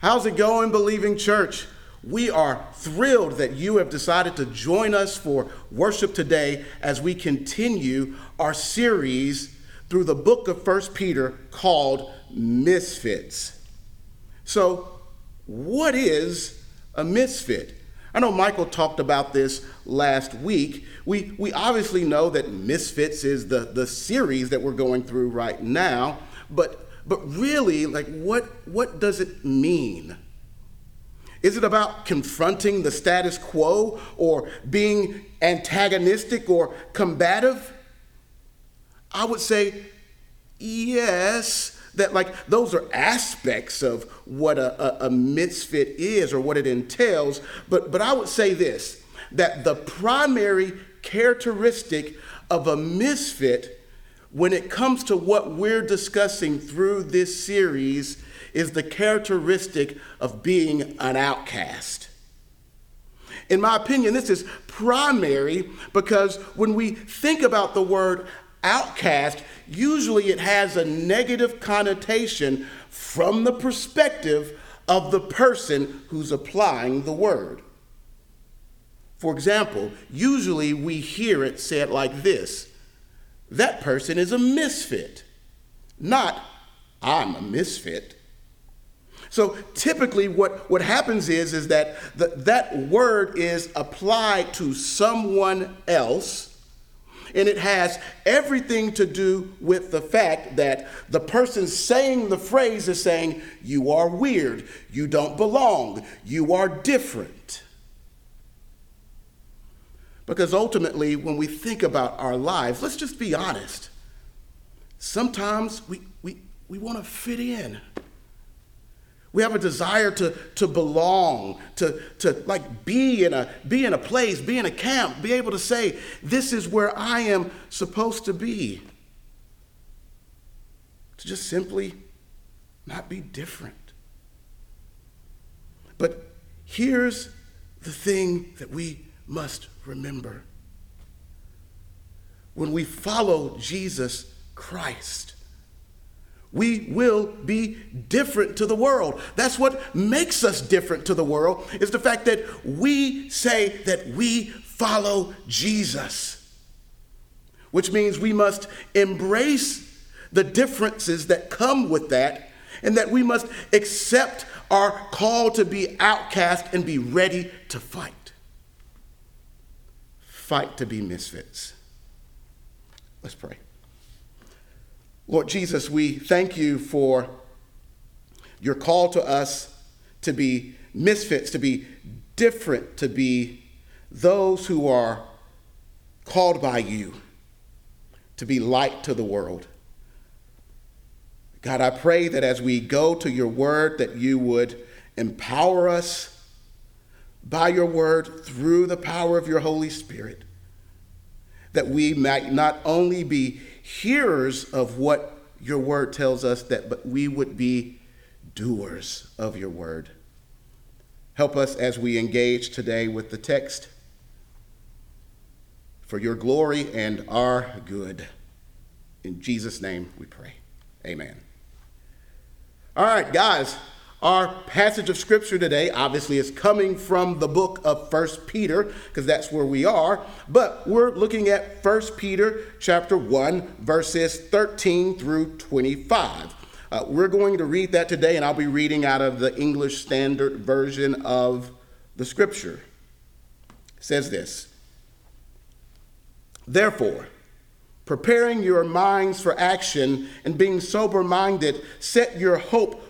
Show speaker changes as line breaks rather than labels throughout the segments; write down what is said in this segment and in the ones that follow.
How's it going, believing church? We are thrilled that you have decided to join us for worship today as we continue our series through the book of First Peter called Misfits. So, what is a misfit? I know Michael talked about this last week. We, we obviously know that Misfits is the, the series that we're going through right now, but but really, like, what, what does it mean? Is it about confronting the status quo or being antagonistic or combative? I would say yes, that like those are aspects of what a, a, a, misfit is or what it entails. But, but I would say this that the primary characteristic of a misfit when it comes to what we're discussing through this series is the characteristic of being an outcast. In my opinion, this is primary because when we think about the word outcast, usually it has a negative connotation from the perspective of the person who's applying the word. For example, usually we hear it said like this that person is a misfit, not I'm a misfit. So typically what, what happens is, is that the, that word is applied to someone else and it has everything to do with the fact that the person saying the phrase is saying, You are weird, you don't belong, you are different. Because ultimately, when we think about our lives, let's just be honest. Sometimes we, we, we want to fit in. We have a desire to, to belong, to, to like be in, a, be in a place, be in a camp, be able to say, this is where I am supposed to be. To just simply not be different. But here's the thing that we must remember. When we follow Jesus Christ, we will be different to the world. That's what makes us different to the world is the fact that we say that we follow Jesus. Which means we must embrace the differences that come with that and that we must accept our call to be outcast and be ready to fight fight to be misfits. Let's pray. Lord Jesus, we thank you for your call to us to be misfits, to be different, to be those who are called by you to be light to the world. God, I pray that as we go to your word, that you would empower us by your word through the power of your Holy Spirit, that we might not only be hearers of what your word tells us, that but we would be doers of your word. Help us as we engage today with the text for your glory and our good. In Jesus' name we pray. Amen. All right, guys. Our passage of scripture today obviously is coming from the book of First Peter because that's where we are, but we're looking at First Peter chapter 1 verses 13 through 25. Uh, we're going to read that today and I'll be reading out of the English Standard Version of the scripture. It says this. Therefore, preparing your minds for action and being sober minded, set your hope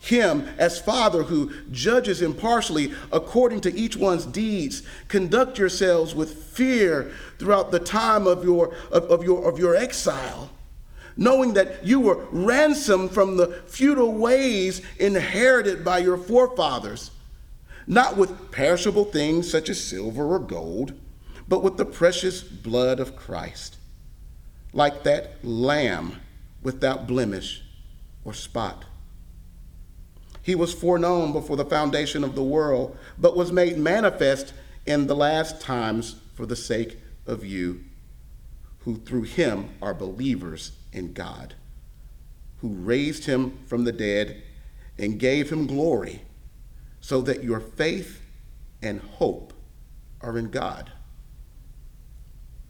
him as Father who judges impartially according to each one's deeds. Conduct yourselves with fear throughout the time of your, of, of, your, of your exile, knowing that you were ransomed from the futile ways inherited by your forefathers, not with perishable things such as silver or gold, but with the precious blood of Christ, like that lamb without blemish or spot. He was foreknown before the foundation of the world, but was made manifest in the last times for the sake of you, who through him are believers in God, who raised him from the dead and gave him glory, so that your faith and hope are in God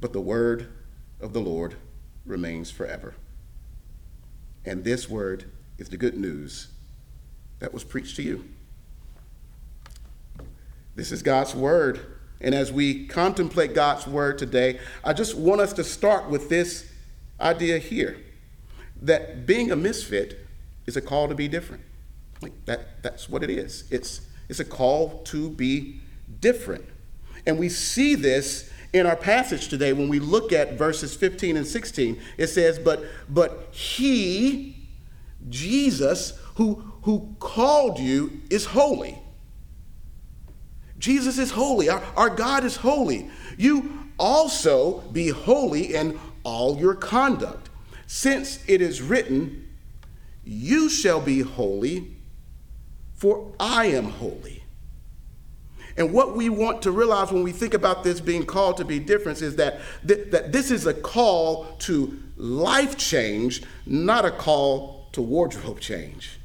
but the word of the Lord remains forever. And this word is the good news that was preached to you. This is God's word. And as we contemplate God's word today, I just want us to start with this idea here that being a misfit is a call to be different. Like that, that's what it is. It's, it's a call to be different. And we see this in our passage today, when we look at verses 15 and 16, it says, But but he, Jesus, who who called you is holy. Jesus is holy. Our, our God is holy. You also be holy in all your conduct, since it is written, You shall be holy, for I am holy. And what we want to realize when we think about this being called to be different is that, th- that this is a call to life change, not a call to wardrobe change.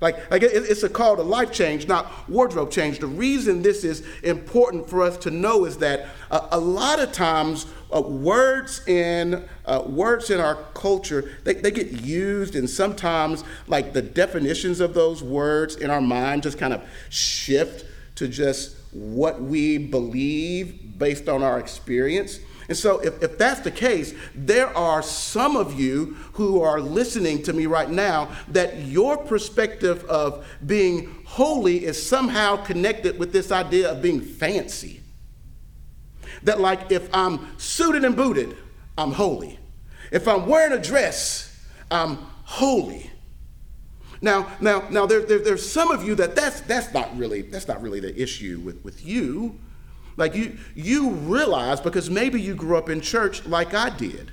Like, like it's a call to life change, not wardrobe change. The reason this is important for us to know is that uh, a lot of times uh, words in uh, words in our culture they, they get used, and sometimes like the definitions of those words in our mind just kind of shift to just what we believe based on our experience. And so, if, if that's the case, there are some of you who are listening to me right now that your perspective of being holy is somehow connected with this idea of being fancy. That, like, if I'm suited and booted, I'm holy. If I'm wearing a dress, I'm holy. Now, now, now there, there, there's some of you that that's, that's, not really, that's not really the issue with, with you. Like you, you realize because maybe you grew up in church like I did.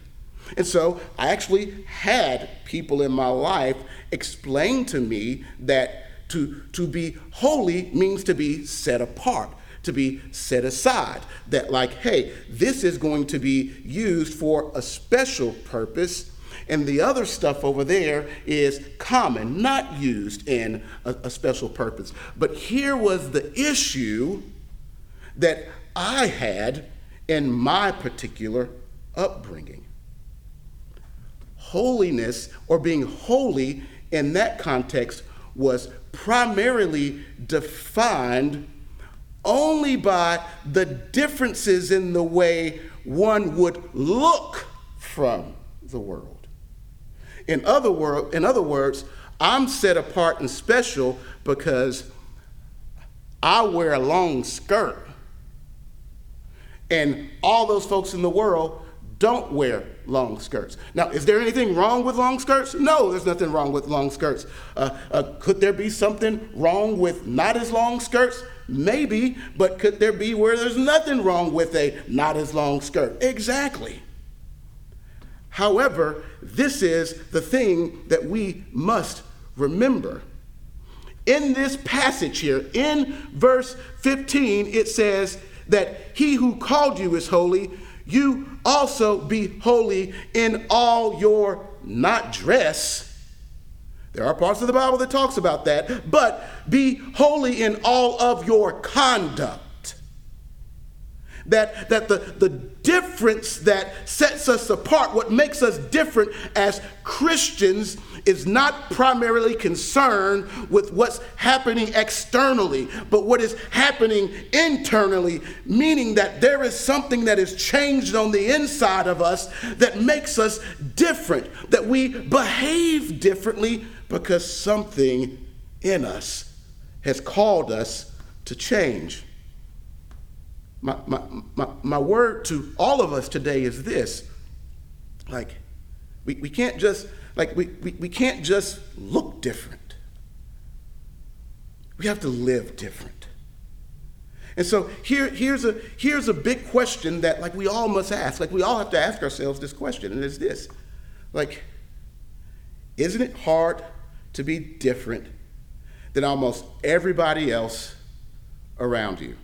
And so I actually had people in my life explain to me that to, to be holy means to be set apart, to be set aside. That, like, hey, this is going to be used for a special purpose and the other stuff over there is common, not used in a, a special purpose. But here was the issue that I had in my particular upbringing. Holiness, or being holy in that context, was primarily defined only by the differences in the way one would look from the world. In other, word, in other words, I'm set apart and special because I wear a long skirt. And all those folks in the world don't wear long skirts. Now, is there anything wrong with long skirts? No, there's nothing wrong with long skirts. Uh, uh, could there be something wrong with not as long skirts? Maybe, but could there be where there's nothing wrong with a not as long skirt? Exactly. However, this is the thing that we must remember. In this passage here, in verse 15, it says that he who called you is holy, you also be holy in all your not dress. There are parts of the Bible that talks about that, but be holy in all of your conduct that, that the, the difference that sets us apart, what makes us different as Christians, is not primarily concerned with what's happening externally, but what is happening internally, meaning that there is something that is changed on the inside of us that makes us different, that we behave differently because something in us has called us to change. My, my, my, my word to all of us today is this like, we, we can't just like we, we, we can't just look different. We have to live different. And so here, here's, a, here's a big question that like we all must ask. Like we all have to ask ourselves this question, and it's this. Like, isn't it hard to be different than almost everybody else around you?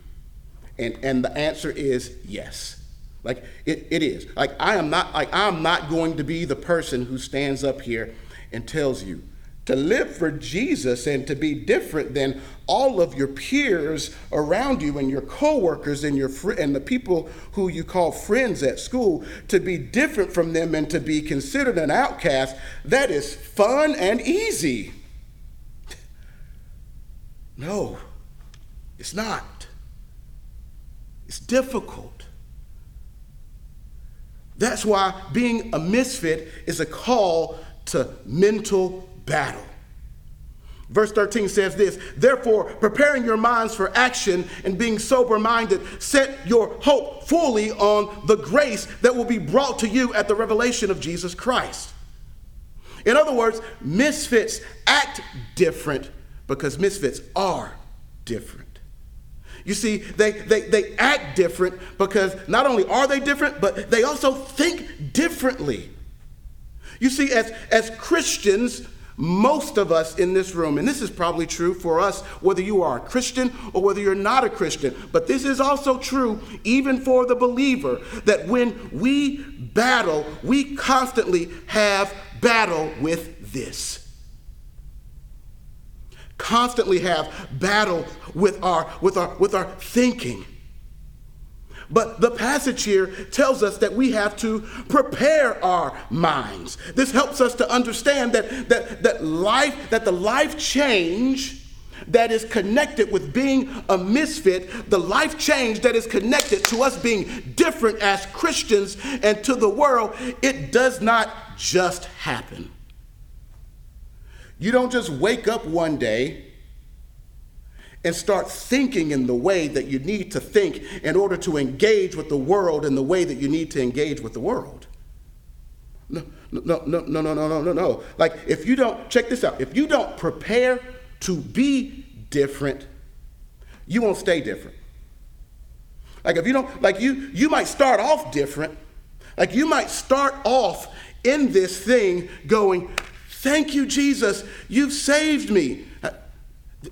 And, and the answer is yes. Like it, it is. Like I am not like I'm not going to be the person who stands up here and tells you to live for Jesus and to be different than all of your peers around you and your coworkers and your fr- and the people who you call friends at school to be different from them and to be considered an outcast that is fun and easy. No. It's not. It's difficult. That's why being a misfit is a call to mental battle. Verse 13 says this Therefore, preparing your minds for action and being sober minded, set your hope fully on the grace that will be brought to you at the revelation of Jesus Christ. In other words, misfits act different because misfits are different. You see, they, they, they act different because not only are they different, but they also think differently. You see, as, as Christians, most of us in this room, and this is probably true for us, whether you are a Christian or whether you're not a Christian, but this is also true even for the believer that when we battle, we constantly have battle with this constantly have battle with our with our with our thinking but the passage here tells us that we have to prepare our minds this helps us to understand that that that life that the life change that is connected with being a misfit, the life change that is connected to us being different as Christians and to the world, it does not just happen. You don't just wake up one day and start thinking in the way that you need to think in order to engage with the world in the way that you need to engage with the world. No, no, no, no, no, no, no, no. Like, if you don't, check this out, if you don't prepare to be different, you won't stay different. Like, if you don't, like, you, you might start off different. Like, you might start off in this thing going, Thank you, Jesus. You've saved me. Uh,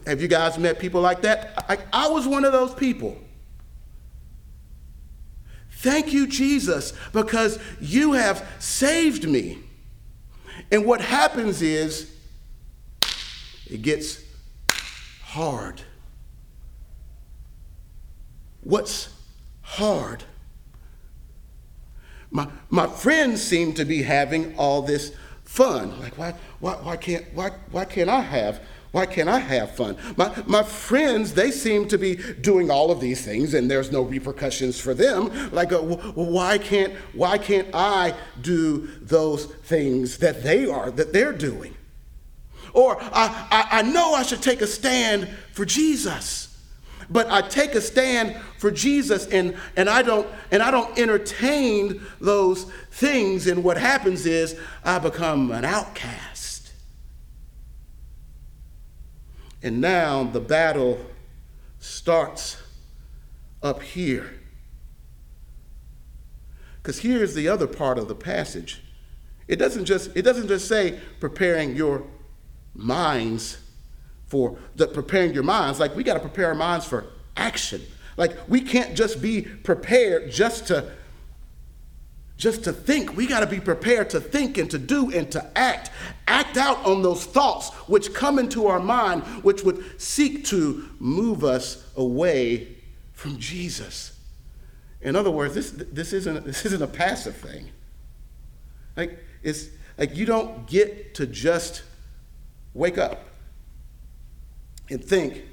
have you guys met people like that? I, I was one of those people. Thank you, Jesus, because you have saved me. And what happens is it gets hard. What's hard? My, my friends seem to be having all this fun. Like, why, why, why, can't, why, why can't I have why can't I have fun? My, my friends, they seem to be doing all of these things and there's no repercussions for them. Like, uh, why, can't, why can't I do those things that they are, that they're doing? Or I, I, I know I should take a stand for Jesus but I take a stand for Jesus and, and I don't and I don't entertain those things and what happens is I become an outcast. And now the battle starts up here. Cuz here's the other part of the passage. It doesn't just it doesn't just say preparing your minds for the preparing your minds. Like we got to prepare our minds for action. Like we can't just be prepared just to just to think. We got to be prepared to think and to do and to act. Act out on those thoughts which come into our mind, which would seek to move us away from Jesus. In other words, this, this, isn't, this isn't a passive thing. Like, it's like you don't get to just wake up and think,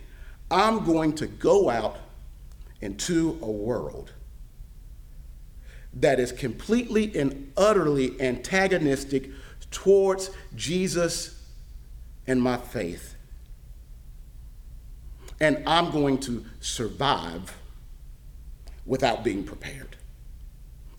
I'm going to go out into a world that is completely and utterly antagonistic towards Jesus and my faith. And I'm going to survive without being prepared.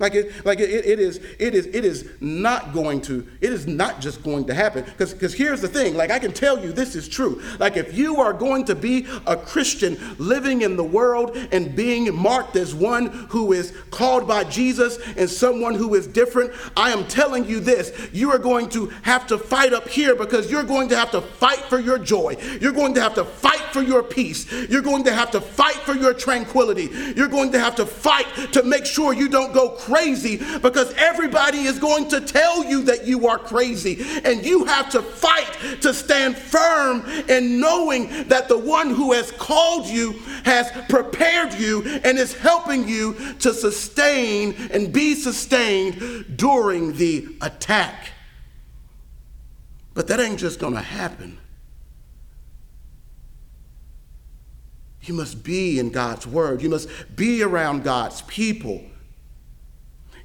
Like it, like it, it is, it is, it is not going to, it is not just going to happen. Because because here's the thing, like I can tell you this is true. Like if you are going to be a Christian living in the world and being marked as one who is called by Jesus and someone who is different, I am telling you this, you are going to have to fight up here because you're going to have to fight for your joy. You're going to have to fight for your peace. You're going to have to fight for your tranquility. You're going to have to fight to make sure you don't go crazy because everybody is going to tell you that you are crazy. And you have to fight to stand firm in knowing that the one who has called you has prepared you and is helping you to sustain and be sustained during the attack. But that ain't just going to happen. You must be in God's word. You must be around God's people.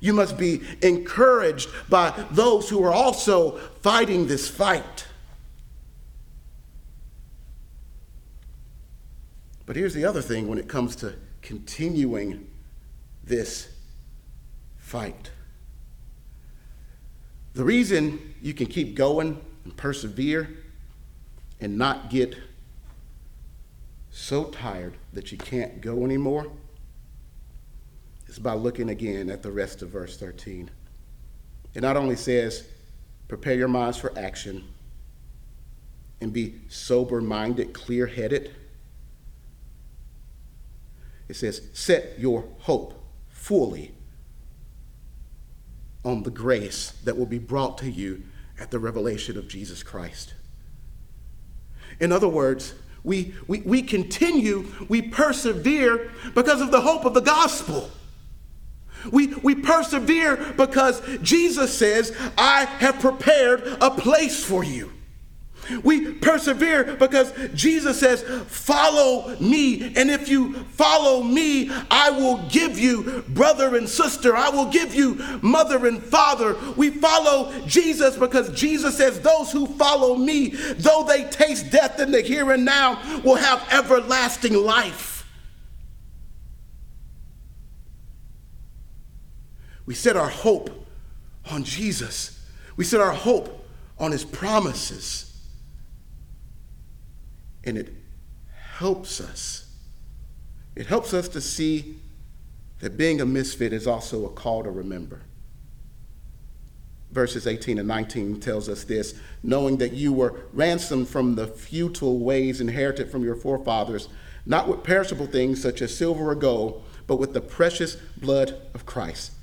You must be encouraged by those who are also fighting this fight. But here's the other thing when it comes to continuing this fight. The reason you can keep going and persevere and not get so tired that you can't go anymore is by looking again at the rest of verse 13. It not only says, prepare your minds for action and be sober minded, clear headed. It says, set your hope fully on the grace that will be brought to you at the revelation of Jesus Christ. In other words, we, we, we continue, we persevere because of the hope of the gospel. We, we persevere because Jesus says, I have prepared a place for you. We persevere because Jesus says, Follow me. And if you follow me, I will give you brother and sister. I will give you mother and father. We follow Jesus because Jesus says, Those who follow me, though they taste death in the here and now, will have everlasting life. We set our hope on Jesus. We set our hope on his promises. And it helps us. It helps us to see that being a misfit is also a call to remember. Verses 18 and 19 tells us this knowing that you were ransomed from the futile ways inherited from your forefathers, not with perishable things such as silver or gold, but with the precious blood of Christ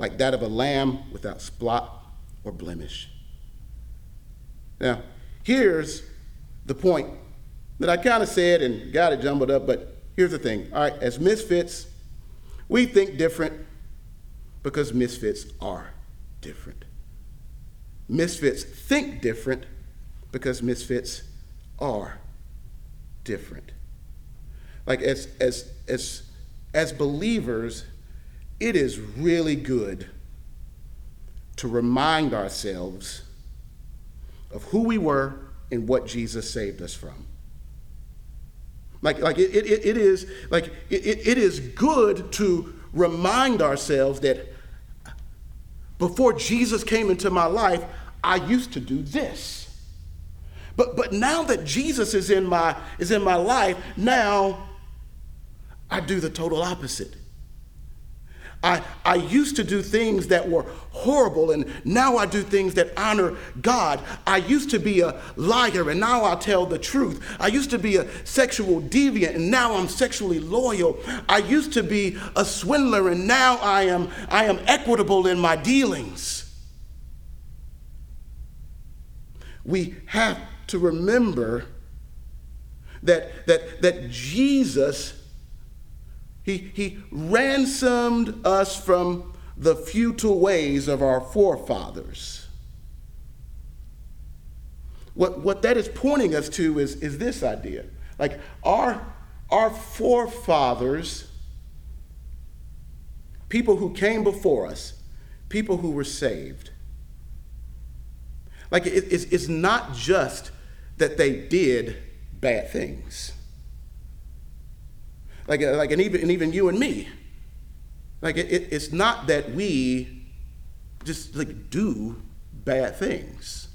like that of a lamb without spot or blemish. Now, here's the point that I kind of said and got it jumbled up, but here's the thing. All right, as misfits, we think different because misfits are different. Misfits think different because misfits are different. Like as as as as believers, it is really good to remind ourselves of who we were and what Jesus saved us from. Like, like it, it, it is like it, it is good to remind ourselves that before Jesus came into my life, I used to do this. But but now that Jesus is in my is in my life, now I do the total opposite. I, I used to do things that were horrible, and now I do things that honor God. I used to be a liar, and now I tell the truth. I used to be a sexual deviant, and now I'm sexually loyal. I used to be a swindler, and now I am, I am equitable in my dealings. We have to remember that, that, that Jesus he, he ransomed us from the futile ways of our forefathers. what, what that is pointing us to is, is this idea. Like our, our forefathers, people who came before us, people who were saved, like it, it's, it's not just that they did bad things. Like, uh, like and, even, and even you and me. Like it, it, it's not that we just like do bad things.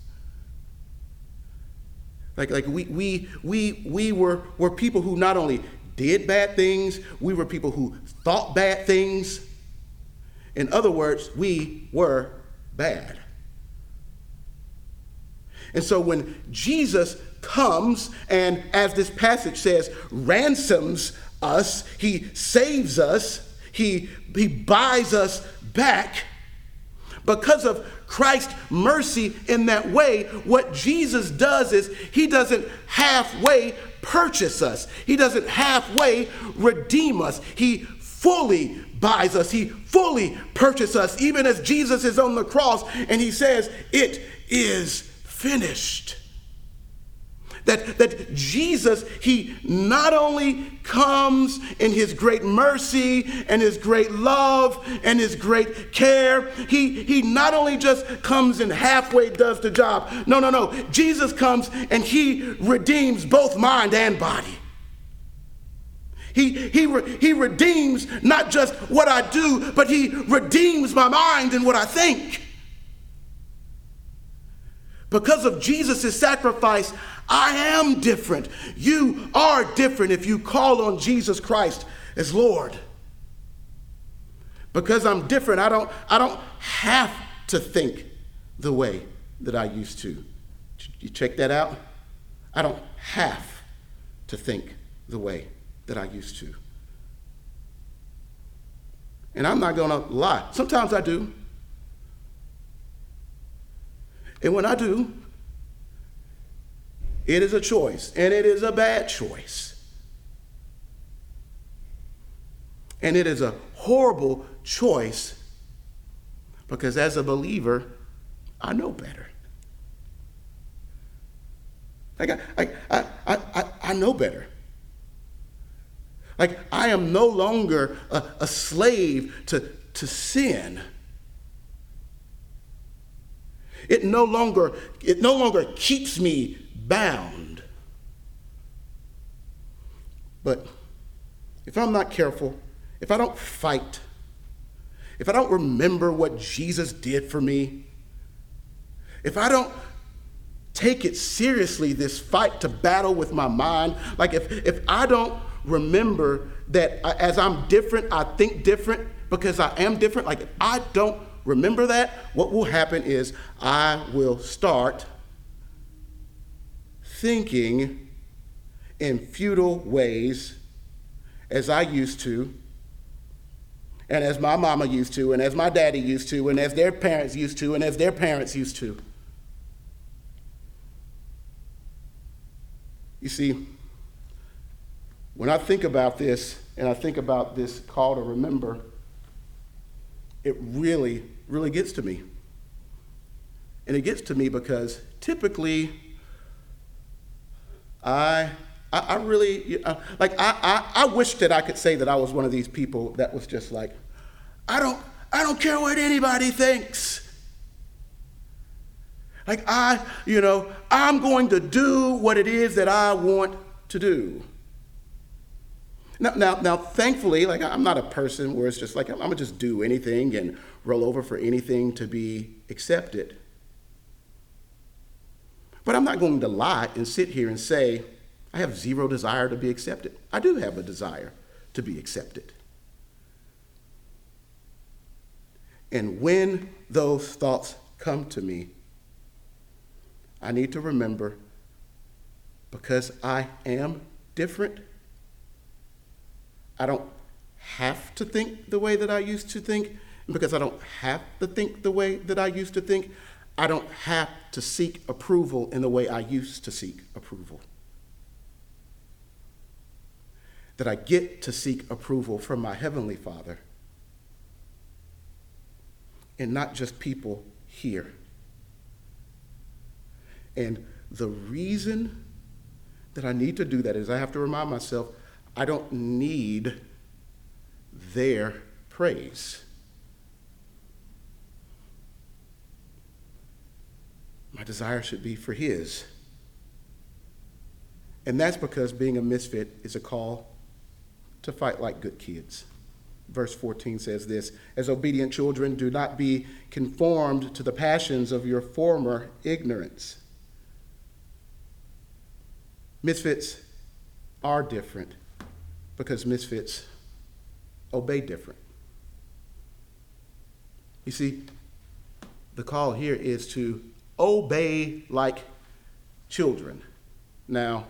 Like, like we, we, we, we were, were people who not only did bad things, we were people who thought bad things. In other words, we were bad. And so when Jesus comes and, as this passage says, ransoms us, he saves us, he, he buys us back because of Christ's mercy in that way, what Jesus does is he doesn't halfway purchase us, he doesn't halfway redeem us. He fully buys us, he fully purchases us, even as Jesus is on the cross and he says, It is finished. That, that Jesus, he not only comes in his great mercy and his great love and his great care, he, he not only just comes and halfway does the job. No, no, no. Jesus comes and he redeems both mind and body. He, he, he redeems not just what I do, but he redeems my mind and what I think. Because of Jesus' sacrifice, I am different. You are different if you call on Jesus Christ as Lord. Because I'm different, I don't, I don't have to think the way that I used to. You check that out? I don't have to think the way that I used to. And I'm not going to lie. Sometimes I do. And when I do, it is a choice, and it is a bad choice. And it is a horrible choice because as a believer, I know better. Like I, I, I, I, I know better. Like I am no longer a, a slave to, to sin. It no longer, it no longer keeps me bound. But if I'm not careful, if I don't fight, if I don't remember what Jesus did for me, if I don't take it seriously, this fight to battle with my mind, like if, if I don't remember that as I'm different, I think different because I am different, like if I don't remember that, what will happen is I will start thinking in futile ways as I used to, and as my mama used to, and as my daddy used to, and as their parents used to, and as their parents used to. You see, when I think about this, and I think about this call to remember, it really, really gets to me. And it gets to me because typically I, I, I really, uh, like, I, I, I wish that I could say that I was one of these people that was just like, I don't, I don't care what anybody thinks. Like, I, you know, I'm going to do what it is that I want to do. Now, now, now, thankfully, like I'm not a person where it's just like I'm, I'm gonna just do anything and roll over for anything to be accepted. But I'm not going to lie and sit here and say, I have zero desire to be accepted. I do have a desire to be accepted. And when those thoughts come to me, I need to remember because I am different, I don't have to think the way that I used to think. Because I don't have to think the way that I used to think, I don't have to seek approval in the way I used to seek approval. That I get to seek approval from my Heavenly Father and not just people here. And the reason that I need to do that is I have to remind myself I don't need their praise. My desire should be for His. And that's because being a misfit is a call to fight like good kids. Verse 14 says this As obedient children, do not be conformed to the passions of your former ignorance. Misfits are different because misfits obey different. You see, the call here is to obey like children. Now,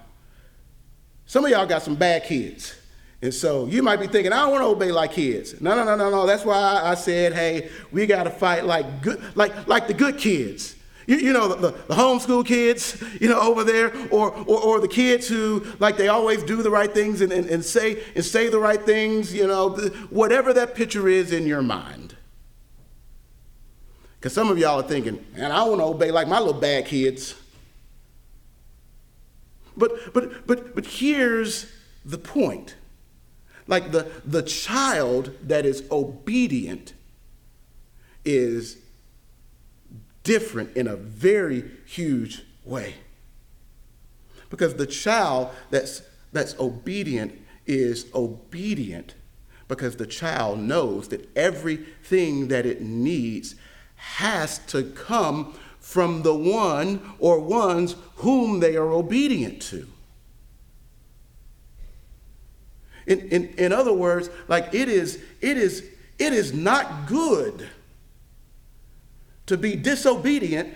some of y'all got some bad kids. And so you might be thinking, I don't want to obey like kids. No, no, no, no, no. That's why I said, hey, we got to fight like good, like, like the good kids. You, you know, the, the, homeschool kids, you know, over there, or, or, or, the kids who, like, they always do the right things and, and, and, say, and say the right things, you know, whatever that picture is in your mind. Because some of y'all are thinking, and I want to obey like my little bad kids. But, but, but, but here's the point. Like the, the child that is obedient is different in a very huge way. Because the child that's, that's obedient is obedient because the child knows that everything that it needs has to come from the one or ones whom they are obedient to. In, in, in other words, like it is, it is, it is not good to be disobedient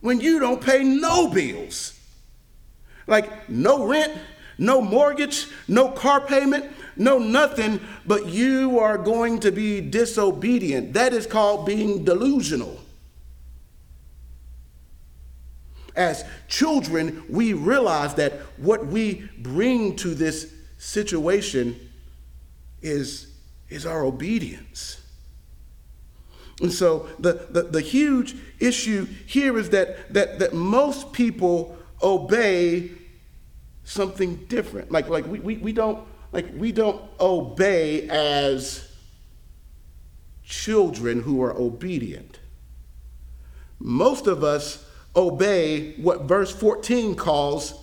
when you don't pay no bills. Like no rent, no mortgage, no car payment, no nothing, but you are going to be disobedient. That is called being delusional. As children, we realize that what we bring to this situation is, is our obedience. And so the, the, the, huge issue here is that, that, that most people obey something different. Like, like we, we, we don't like we don't obey as children who are obedient. Most of us obey what verse 14 calls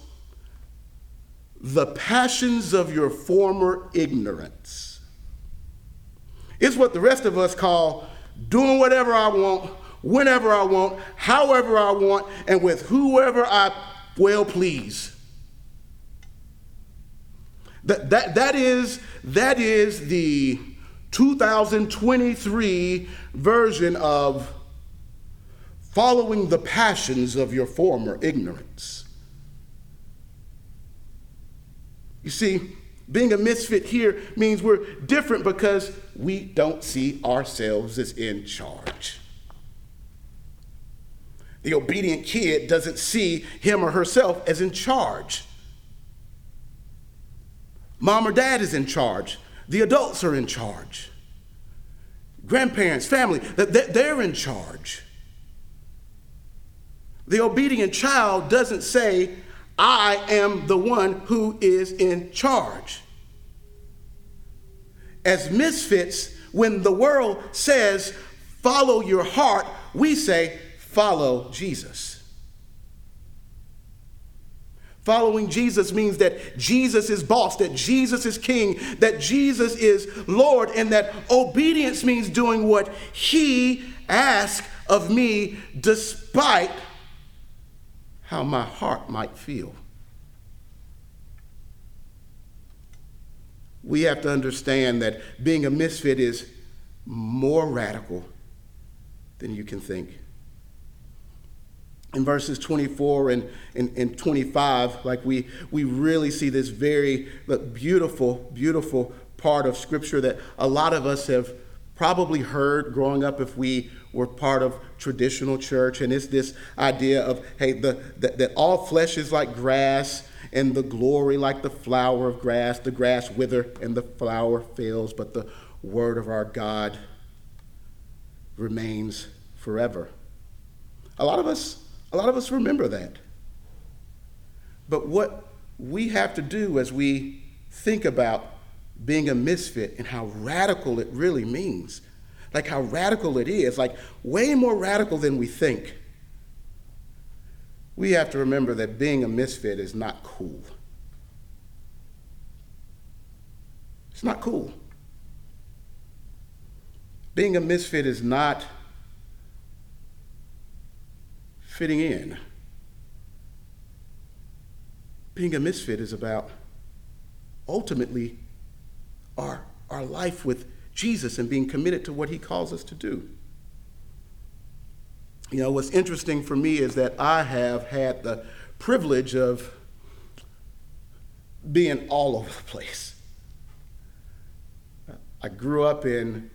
the passions of your former ignorance. It's what the rest of us call doing whatever I want, whenever I want, however I want, and with whoever I well please. That, that, that, is, that is the 2023 version of following the passions of your former ignorance. You see, being a misfit here means we're different because we don't see ourselves as in charge. The obedient kid doesn't see him or herself as in charge. Mom or dad is in charge. The adults are in charge. Grandparents, family, they're in charge. The obedient child doesn't say, I am the one who is in charge. As misfits, when the world says, follow your heart, we say, follow Jesus. Following Jesus means that Jesus is boss, that Jesus is king, that Jesus is Lord, and that obedience means doing what he asks of me despite how my heart might feel. We have to understand that being a misfit is more radical than you can think. In verses 24 and, and, and 25, like we, we really see this very beautiful, beautiful part of Scripture that a lot of us have probably heard growing up if we were part of traditional church. And it's this idea of, hey, the, that, that all flesh is like grass and the glory like the flower of grass. The grass wither and the flower fails, but the word of our God remains forever. A lot of us, A lot of us remember that. But what we have to do as we think about being a misfit and how radical it really means, like how radical it is, like way more radical than we think, we have to remember that being a misfit is not cool. It's not cool. Being a misfit is not fitting in. Being a misfit is about ultimately our, our life with Jesus and being committed to what he calls us to do. You know, what's interesting for me is that I have had the privilege of being all over the place. I grew up in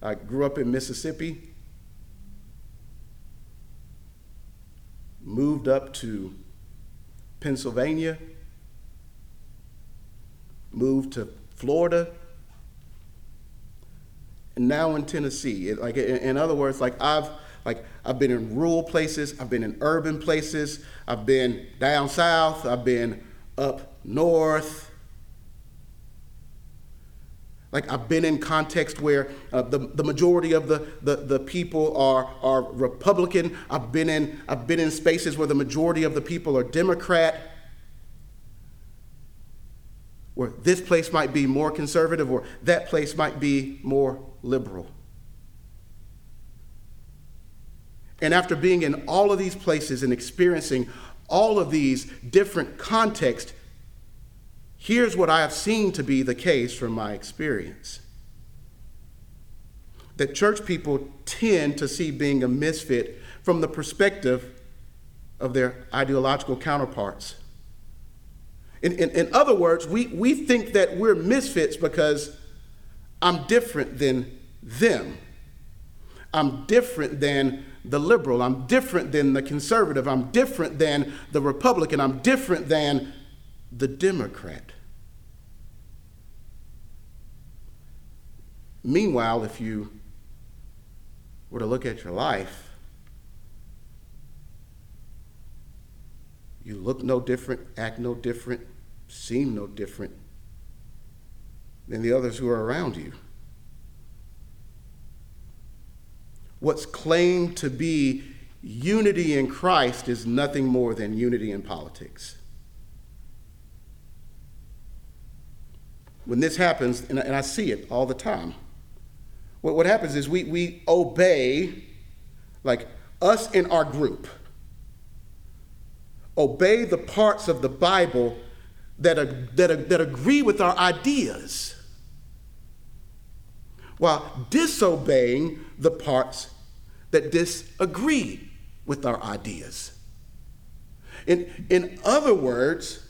I grew up in Mississippi. Moved up to Pennsylvania. Moved to Florida. And now in Tennessee. It, like in other words, like I've like I've been in rural places, I've been in urban places, I've been down south, I've been up north. Like I've been in context where uh, the, the majority of the, the, the people are, are Republican. I've been, in, I've been in spaces where the majority of the people are Democrat. Where this place might be more conservative or that place might be more liberal. And after being in all of these places and experiencing all of these different contexts, here's what I have seen to be the case from my experience that church people tend to see being a misfit from the perspective of their ideological counterparts. In, in, in, other words, we, we think that we're misfits because I'm different than them. I'm different than the liberal. I'm different than the conservative. I'm different than the Republican. I'm different than the Democrat. Meanwhile, if you were to look at your life, you look no different, act no different, seem no different than the others who are around you. what's claimed to be unity in Christ is nothing more than unity in politics. When this happens, and I see it all the time, what, what happens is we, we obey, like us in our group, obey the parts of the Bible that, are, that, are, that agree with our ideas while disobeying the parts that disagree with our ideas. In, in other words,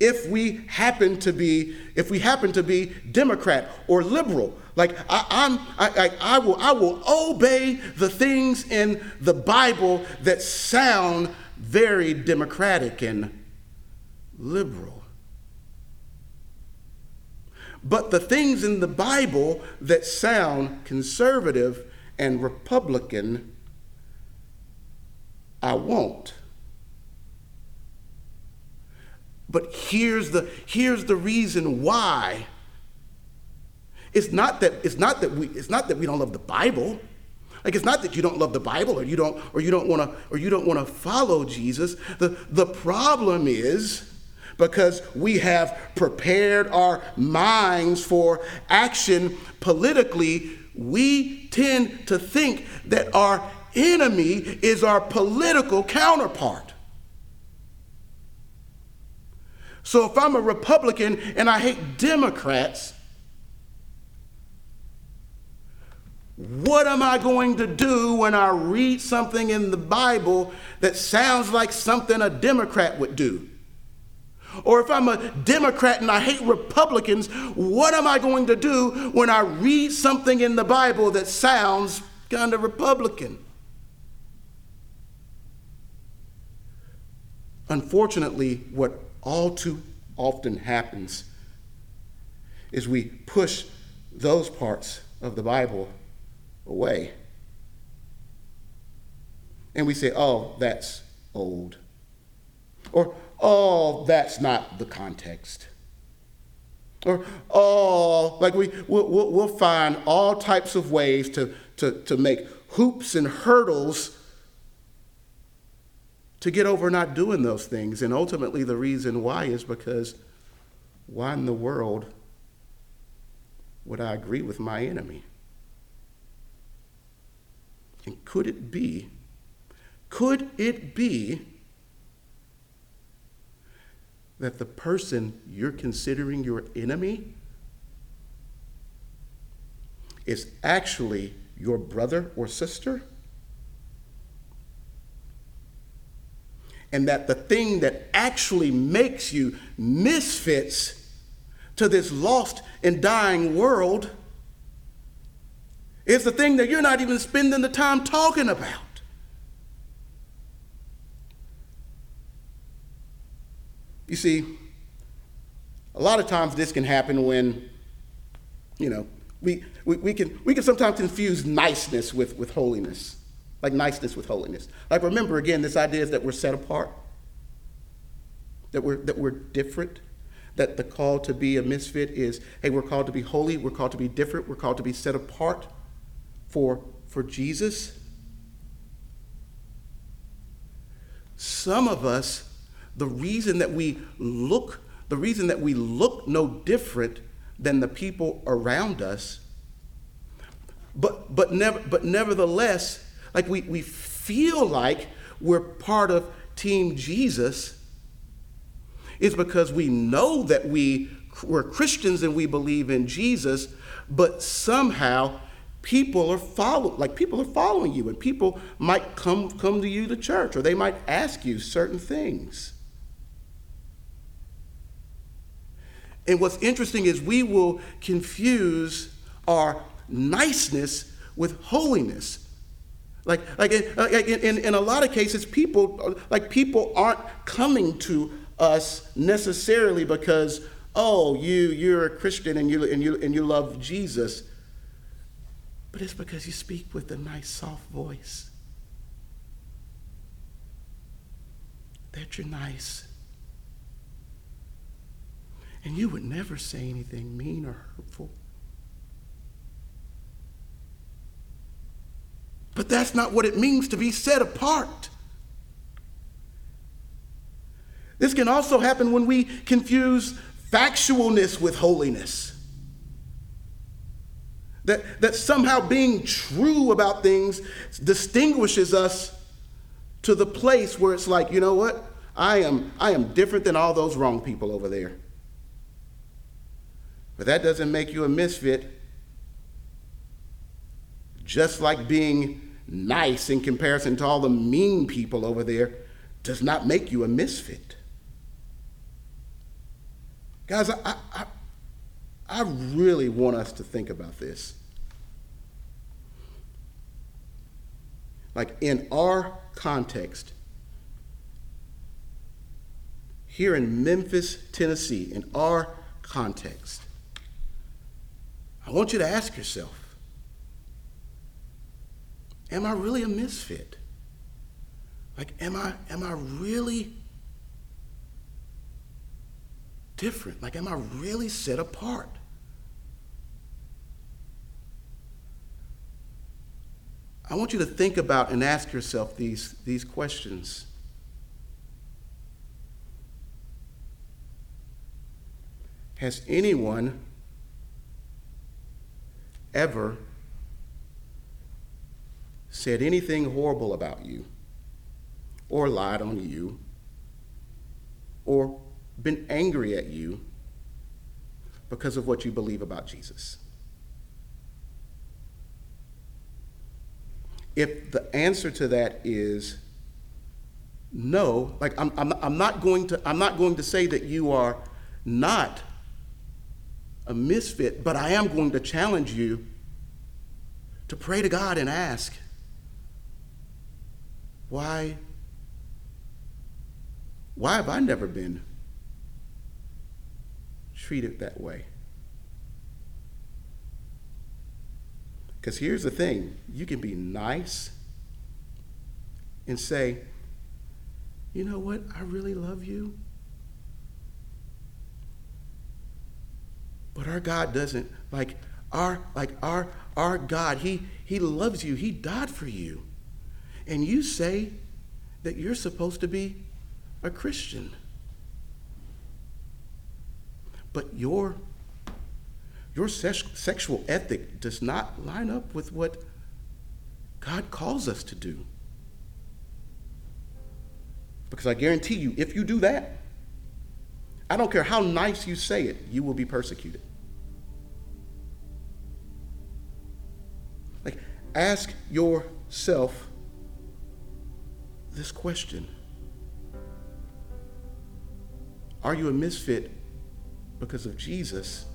if we happen to be if we happen to be democrat or liberal like I, am I, I, I, will i will obey the things in the bible that sound very democratic and liberal but the things in the bible that sound conservative and Republican, I won't. But here's the, here's the reason why. It's not that it's not that we it's not that we don't love the Bible. Like it's not that you don't love the Bible or you don't or you don't want to or you don't want to follow Jesus. The the problem is because we have prepared our minds for action politically, we tend to think that our enemy is our political counterpart. So if I'm a Republican and I hate Democrats, what am I going to do when I read something in the Bible that sounds like something a Democrat would do? Or if I'm a Democrat and I hate Republicans, what am I going to do when I read something in the Bible that sounds kind of Republican? Unfortunately, what all too often happens is we push those parts of the Bible away. and we say, oh, that's old. Or, oh, that's not the context. Or, oh, like we, we'll, we'll find all types of ways to, to, to make hoops and hurdles to get over not doing those things. And ultimately, the reason why is because why in the world would I agree with my enemy? And could it be, could it be that the person you're considering your enemy is actually your brother or sister? And that the thing that actually makes you misfits to this lost and dying world is the thing that you're not even spending the time talking about. You see, a lot of times this can happen when, you know, we, we, we, can, we can sometimes confuse niceness with, with holiness, like niceness with holiness. Like, remember again, this idea is that we're set apart, that we're, that we're different, that the call to be a misfit is hey, we're called to be holy, we're called to be different, we're called to be set apart for, for Jesus. Some of us the reason that we look, the reason that we look no different than the people around us, but but never but nevertheless, like we, we feel like we're part of Team Jesus is because we know that we we're Christians and we believe in Jesus, but somehow people are follow like people are following you and people might come come to you to church or they might ask you certain things And what's interesting is we will confuse our niceness with holiness. Like, like, in, like in, in a lot of cases, people like people aren't coming to us necessarily because, oh, you you're a Christian and you and you and you love Jesus. But it's because you speak with a nice soft voice. That you're nice. And you would never say anything mean or hurtful. But that's not what it means to be set apart. This can also happen when we confuse factualness with holiness. That, that somehow being true about things distinguishes us to the place where it's like, you know what? I am, I am different than all those wrong people over there. But that doesn't make you a misfit. Just like being nice in comparison to all the mean people over there does not make you a misfit. Guys, I, I, I really want us to think about this. Like in our context, here in Memphis, Tennessee, in our context, I want you to ask yourself Am I really a misfit? Like, am I, am I really different? Like, am I really set apart? I want you to think about and ask yourself these, these questions. Has anyone ever said anything horrible about you, or lied on you, or been angry at you because of what you believe about Jesus? If the answer to that is no, like I'm, I'm, I'm, not going to, I'm not going to say that you are not a misfit, but I am going to challenge you to pray to God and ask, why, why have I never been treated that way? Because here's the thing you can be nice and say, you know what? I really love you. But our God doesn't like our like our our God, he he loves you. He died for you. And you say that you're supposed to be a Christian. But your your sex, sexual ethic does not line up with what God calls us to do. Because I guarantee you, if you do that, I don't care how nice you say it, you will be persecuted. Like, ask yourself this question Are you a misfit because of Jesus?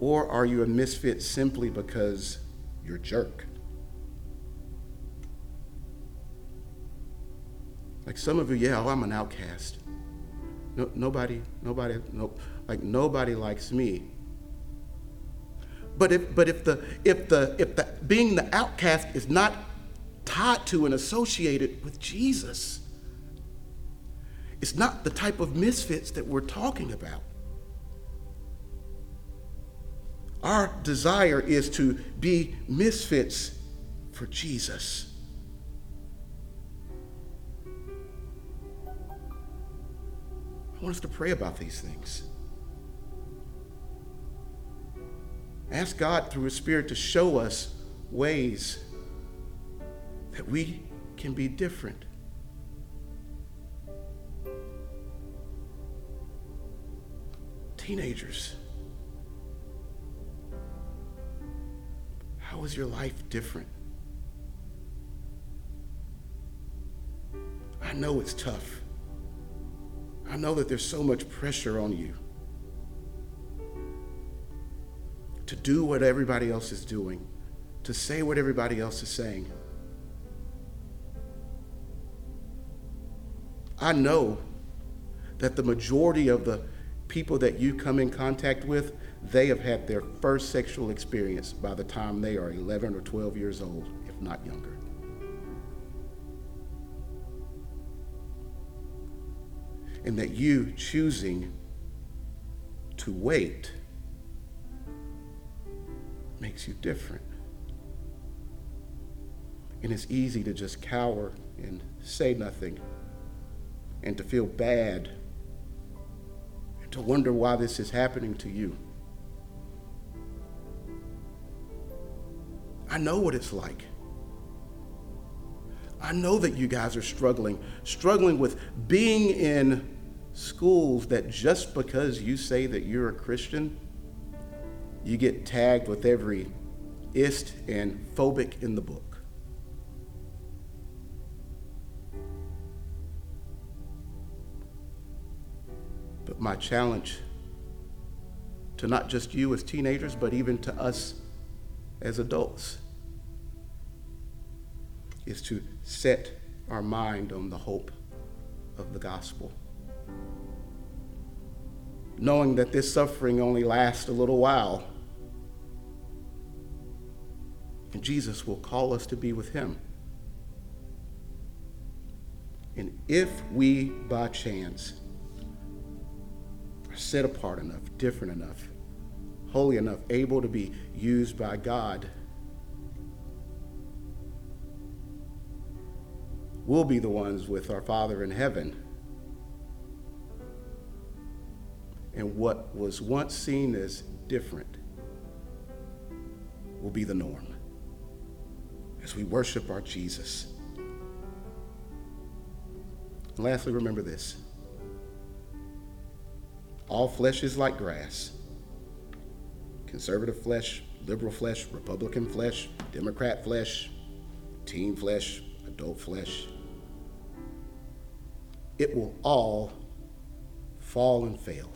Or are you a misfit simply because you're a jerk? Like some of you, yeah, oh, I'm an outcast. No, nobody, nobody, no, like nobody likes me. But if, but if the, if the, if the being the outcast is not tied to and associated with Jesus, it's not the type of misfits that we're talking about. Our desire is to be misfits for Jesus. I want us to pray about these things. Ask God through His Spirit to show us ways that we can be different. Teenagers. How is your life different? I know it's tough. I know that there's so much pressure on you to do what everybody else is doing, to say what everybody else is saying. I know that the majority of the people that you come in contact with they have had their first sexual experience by the time they are 11 or 12 years old, if not younger. And that you choosing to wait makes you different. And it's easy to just cower and say nothing and to feel bad and to wonder why this is happening to you. I know what it's like. I know that you guys are struggling, struggling with being in schools that just because you say that you're a Christian, you get tagged with every ist and phobic in the book. My challenge to not just you as teenagers, but even to us as adults is to set our mind on the hope of the gospel. Knowing that this suffering only lasts a little while, and Jesus will call us to be with Him. And if we, by chance, set apart enough, different enough, holy enough, able to be used by God we'll be the ones with our Father in heaven. And what was once seen as different will be the norm as we worship our Jesus. And lastly, remember this all flesh is like grass conservative flesh, liberal flesh, Republican flesh, Democrat flesh, teen flesh, adult flesh it will all fall and fail.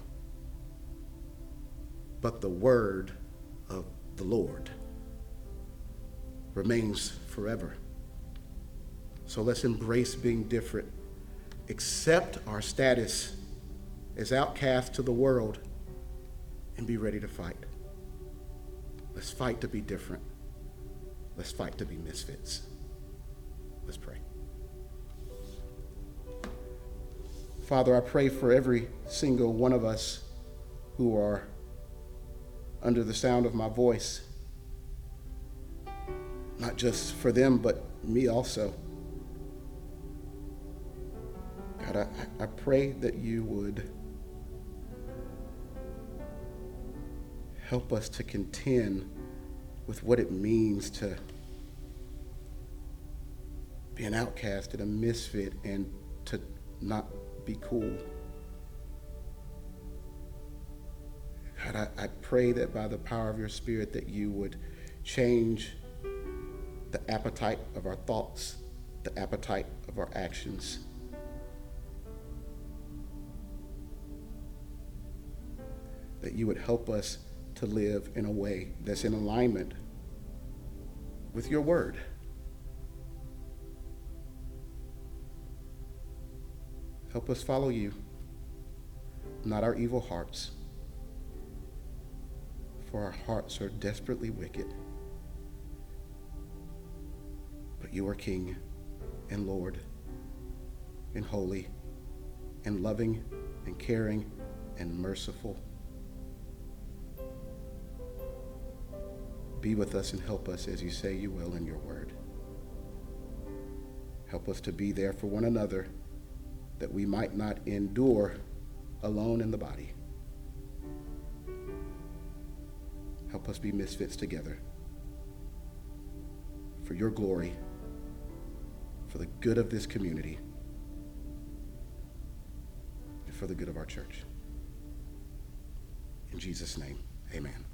But the word of the Lord remains forever. So let's embrace being different, accept our status as outcasts to the world, and be ready to fight. Let's fight to be different. Let's fight to be misfits. Let's pray. Father, I pray for every single one of us who are under the sound of my voice, not just for them, but me also. God, I, I pray that you would help us to contend with what it means to be an outcast and a misfit and to not be cool. God, I, I pray that by the power of your Spirit that you would change the appetite of our thoughts, the appetite of our actions. That you would help us to live in a way that's in alignment with your word. Help us follow you, not our evil hearts, for our hearts are desperately wicked. But you are King and Lord and holy and loving and caring and merciful. Be with us and help us as you say you will in your word. Help us to be there for one another that we might not endure alone in the body. Help us be misfits together for your glory, for the good of this community, and for the good of our church. In Jesus' name, amen.